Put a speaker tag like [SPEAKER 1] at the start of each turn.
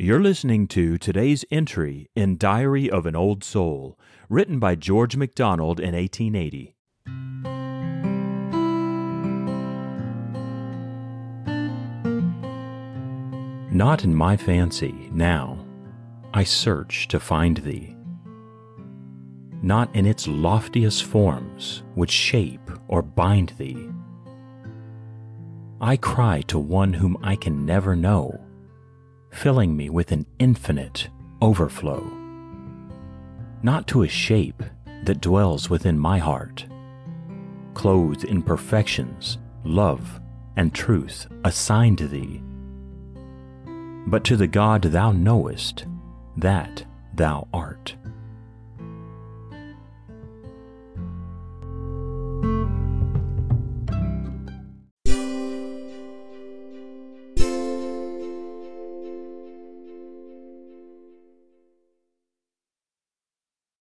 [SPEAKER 1] You're listening to today's entry in Diary of an Old Soul, written by George MacDonald in 1880. Not in my fancy, now, I search to find thee. Not in its loftiest forms which shape or bind thee. I cry to one whom I can never know filling me with an infinite overflow. Not to a shape that dwells within my heart, clothed in perfections, love, and truth assigned to thee, but to the God thou knowest that thou art.